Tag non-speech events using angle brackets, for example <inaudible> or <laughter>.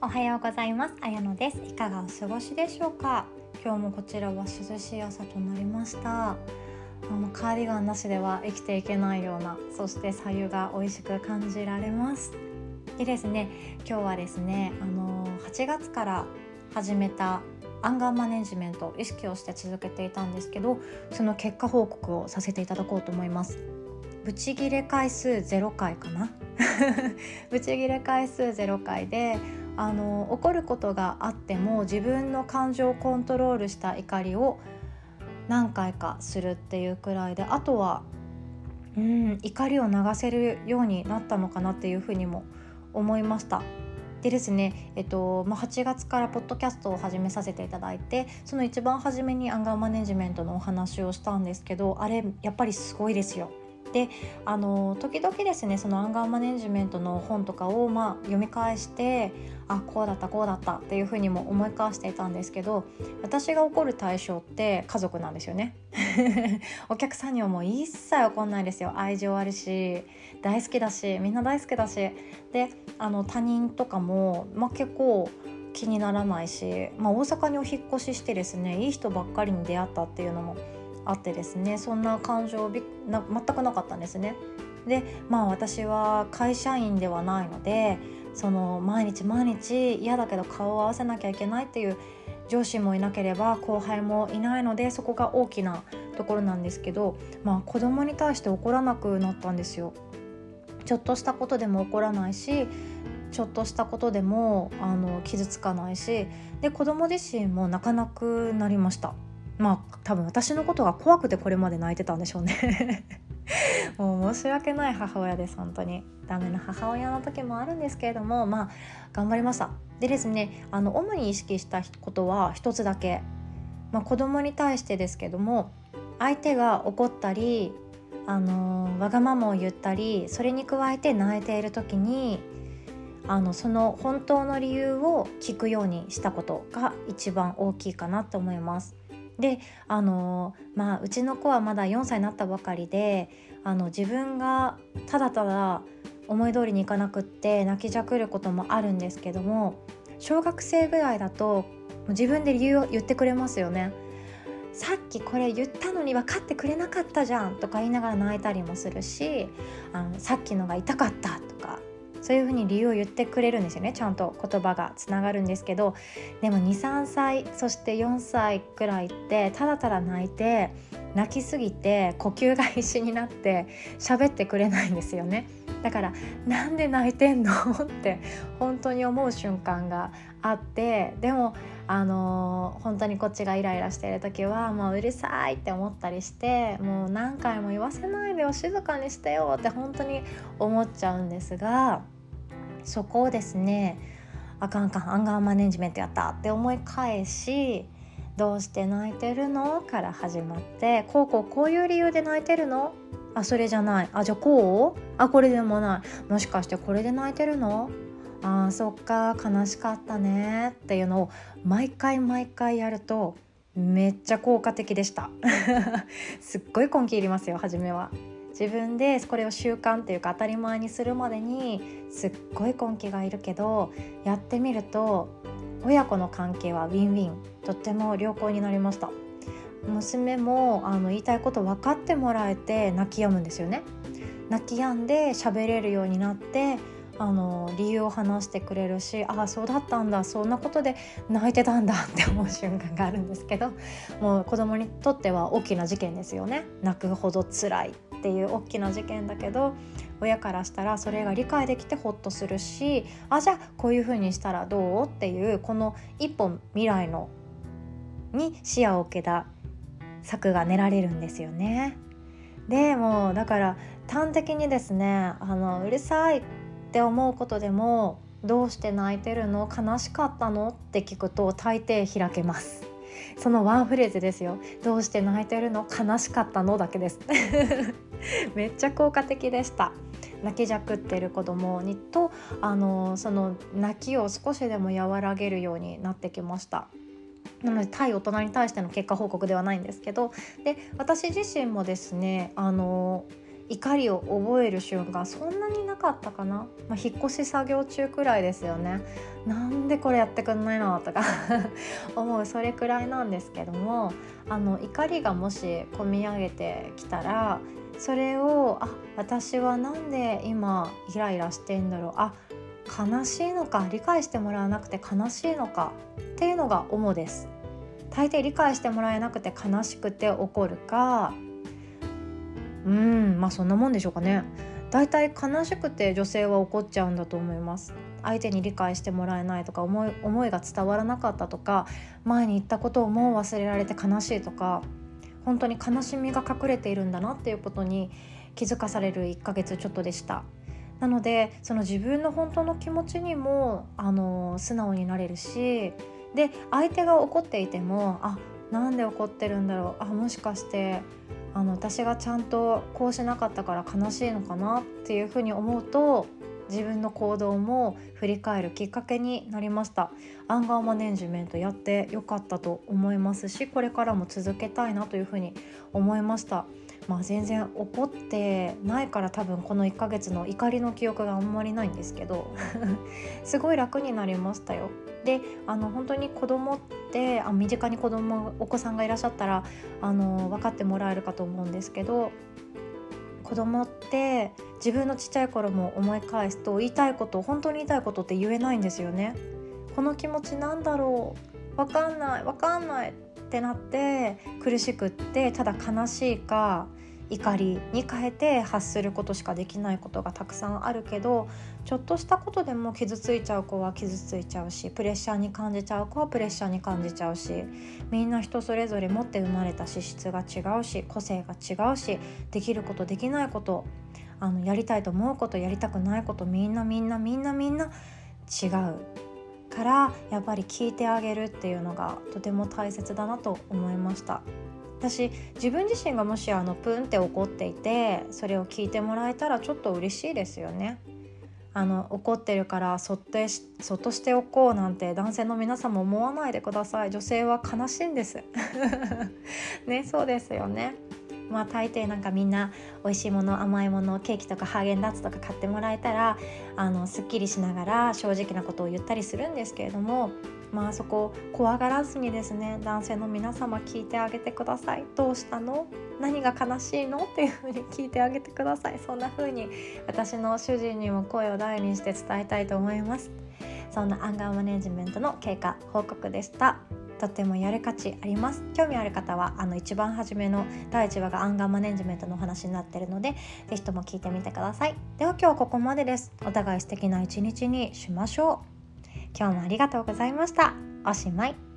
おはようございます。あやのです。いかがお過ごしでしょうか？今日もこちらは涼しい朝となりました。あのカーディガンなしでは生きていけないようなそして左右が美味しく感じられます。でですね今日はですねあの8月から始めたアンガーマネジメント意識をして続けていたんですけどその結果報告をさせていただこうと思います。ブチギレ回数0回かな？<laughs> ブチギレ回数0回であの怒ることがあっても自分の感情をコントロールした怒りを何回かするっていうくらいであとはうん怒りを流せるようになったのかなっていうふうにも思いました。でですね、えっとま、8月からポッドキャストを始めさせていただいてその一番初めにアンガーマネジメントのお話をしたんですけどあれやっぱりすごいですよ。であの時々ですねそのアンガーマネジメントの本とかを、まあ、読み返してあこうだったこうだったっていうふうにも思い返していたんですけど私が怒る対象って家族なんですよね。<laughs> お客さんにはもう一切怒んないですよ。愛情あるし大好きだしみんな大好きだし。であの他人とかも、まあ、結構気にならないし、まあ、大阪にお引越ししてですねいい人ばっかりに出会ったっていうのもあってですねそんな感情びな全くなかったんですね。でまあ私は会社員ではないのでその毎日毎日嫌だけど顔を合わせなきゃいけないっていう上司もいなければ後輩もいないのでそこが大きなところなんですけど、まあ、子供に対して怒らなくなったんですよ。ちょっとしたことでも怒らないしちょっとしたことでもあの傷つかないしで子供自身も泣かなくなりましたまあ多分私のことが怖くてこれまで泣いてたんでしょうね。<laughs> もう申し訳ない母親です本当に。ダメな母親の時もあるんですけれどもまあ頑張りました。でですねあの主に意識したことは一つだけ、まあ、子供に対してですけども相手が怒ったりあのわがままを言ったりそれに加えて泣いている時にあのその本当の理由を聞くようにしたことが一番大きいかなと思います。であのまあうちの子はまだ4歳になったばかりであの自分がただただ思い通りにいかなくって泣きじゃくることもあるんですけども小学生ぐらいだと自分で理由を言ってくれますよね。さっきこれ言ったのに分かってくれなかったじゃんとか言いながら泣いたりもするしあのさっきのが痛かったとかそういうふうに理由を言ってくれるんですよね。ちゃんと言葉がつながるんですけど。でも23歳そして4歳くらいってただただ泣いて泣きすぎて呼吸が必死になって喋ってくれないんですよね。だからなんで泣いてんの？って本当に思う瞬間があってでもあのー、本当にこっちがイライラしている時はもううるさいって思ったりしてもう何回も言わせないでよ静かにしてよって本当に思っちゃうんですがそこをですねあかんあかんアンガーマネジメントやったって思い返しどうして泣いてるの？から始まってこうこうこういう理由で泣いてるのあそれじゃないあじゃあこうあこれでもないもしかしてこれで泣いてるのあそっか。悲しかったねっていうのを毎回毎回やるとめっちゃ効果的でした。<laughs> すっごい根気いりますよ初めは。自分でこれを習慣っていうか当たり前にするまでにすっごい根気がいるけどやってみると親子の関係はウィンウィン。とっても良好になりました。娘もあの言いたいこと分かってもらえて泣き止むんですよね。泣き止んで喋れるようになってあの理由を話してくれるしああそうだったんだそんなことで泣いてたんだって思う瞬間があるんですけどもう子供にとっては大きな事件ですよね。泣くほど辛いっていう大きな事件だけど親からしたらそれが理解できてホッとするしあじゃあこういうふうにしたらどう？っていうこの一本未来のに視野を受けた策が練られるんですよね。でもだから端的にですねあのうるさいって思うことでもどうして泣いてるの？悲しかったの？って聞くと大抵開けます。そのワンフレーズですよ。どうして泣いてるの？悲しかったのだけです。<laughs> めっちゃ効果的でした。泣きじゃくってる子供にとあのその泣きを少しでも和らげるようになってきました。なので対大人に対しての結果報告ではないんですけどで私自身もですねあの怒りを覚える瞬間そんなになかったかな、まあ、引っ越し作業中くらいですよね。なんでこれやってくんないのとか <laughs> 思うそれくらいなんですけどもあの怒りがもし込み上げてきたらそれをあ私はなんで今イライラしてんだろう。あ悲しいのか理解してもらわなくて悲しいのかっていうのが主です。大抵理解してもらえなくて悲しくて怒るか。うんまあそんなもんでしょうかね。だいたい悲しくて女性は怒っちゃうんだと思います。相手に理解してもらえないとか思い思いが伝わらなかったとか前に言ったことをもう忘れられて悲しいとか本当に悲しみが隠れているんだなっていうことに気づかされる1ヶ月ちょっとでした。なのでその自分の本当の気持ちにもあの素直になれるしで相手が怒っていてもあなんで怒ってるんだろうあもしかしてあの私がちゃんとこうしなかったから悲しいのかなっていうふうに思うと自分の行動も振り返るきっかけになりました。アンガーマネジメントやってよかったと思いますしこれからも続けたいなというふうに思いました。まあ全然怒ってないから多分この1ヶ月の怒りの記憶があんまりないんですけど <laughs> すごい楽になりましたよ。であの本当に子供ってあ身近に子供お子さんがいらっしゃったらあの分かってもらえるかと思うんですけど子供って自分のちっちゃい頃も思い返すと言いたいこと本当に言いたいことって言えないんですよね。この気持ちなんだろうわかんないわかんないってなって苦しくってただ悲しいか怒りに変えて発することしかできないことがたくさんあるけどちょっとしたことでも傷ついちゃう子は傷ついちゃうしプレッシャーに感じちゃう子はプレッシャーに感じちゃうしみんな人それぞれ持って生まれた資質が違うし個性が違うしできることできないことあのやりたいと思うことやりたくないことみんなみんなみんなみんな違うからやっぱり聞いてあげるっていうのがとても大切だなと思いました。私自分自身がもしあのプンって怒っていてそれを聞いてもらえたらちょっと嬉しいですよね。あの怒ってるからそっとそっとしておこうなんて男性の皆さんも思わないでください。女性は悲しいんです。<laughs> ねそうですよね。まあ大抵なんかみんな美味しいもの甘いものケーキとかハーゲンダッツとか買ってもらえたらあのすっきりしながら正直なことを言ったりするんですけれどもまあそこを怖がらずにですね男性の皆様聞いてあげてください。どうしたの？何が悲しいの？っていう風に聞いてあげてください。そんな風に私の主人にも声を大にして伝えたいと思います。そんなアンガーマネジメントの経過報告でした。とってもやる価値あります。興味ある方はあの一番初めの第1話がアンガーマネジメントのお話になってるので是非とも聞いてみてください。では今日はここまでです。お互い素敵な一日にしましょう。今日もありがとうございました。おしまい。